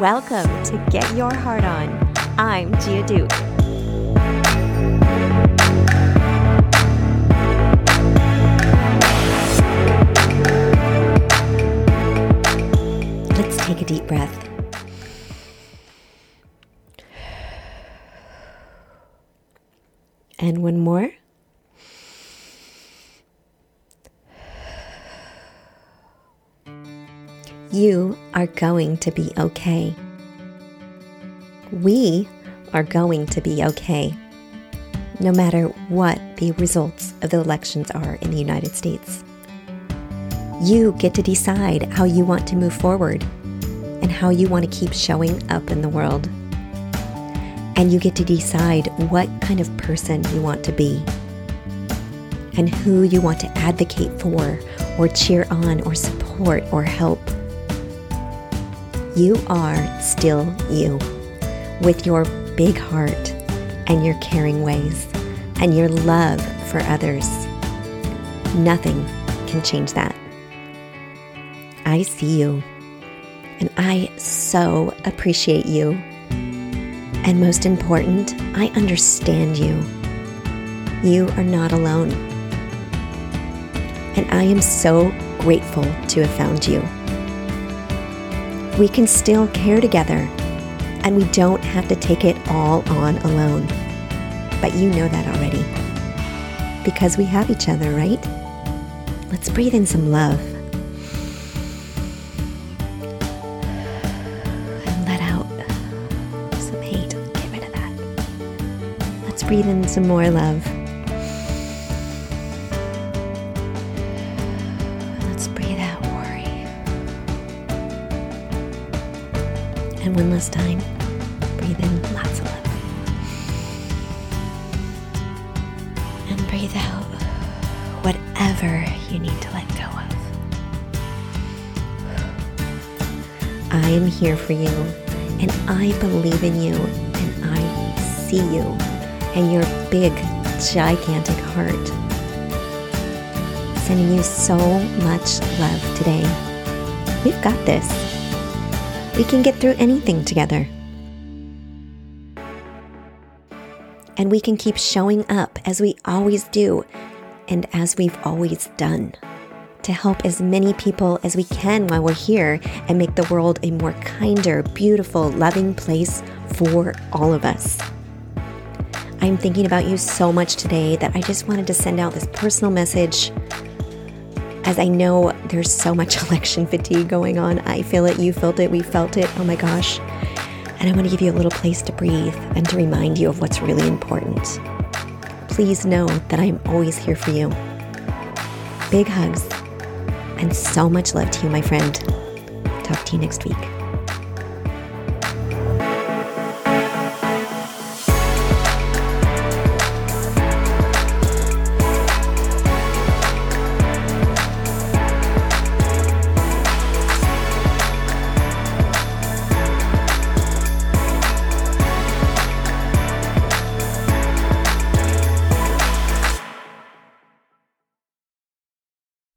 Welcome to Get Your Heart On. I'm Gia Duke. Let's take a deep breath. And one more. You are going to be okay. We are going to be okay, no matter what the results of the elections are in the United States. You get to decide how you want to move forward and how you want to keep showing up in the world. And you get to decide what kind of person you want to be and who you want to advocate for or cheer on or support or help. You are still you with your big heart and your caring ways and your love for others. Nothing can change that. I see you and I so appreciate you. And most important, I understand you. You are not alone. And I am so grateful to have found you we can still care together and we don't have to take it all on alone. But you know that already. Because we have each other, right? Let's breathe in some love. And let out some hate. Get rid of that. Let's breathe in some more love. And one last time, breathe in lots of love. And breathe out whatever you need to let go of. I am here for you, and I believe in you, and I see you and your big, gigantic heart. Sending you so much love today. We've got this. We can get through anything together. And we can keep showing up as we always do and as we've always done to help as many people as we can while we're here and make the world a more kinder, beautiful, loving place for all of us. I'm thinking about you so much today that I just wanted to send out this personal message as I know there's so much election fatigue going on. I feel it, you felt it, we felt it. Oh my gosh. And I want to give you a little place to breathe and to remind you of what's really important. Please know that I'm always here for you. Big hugs and so much love to you, my friend. Talk to you next week.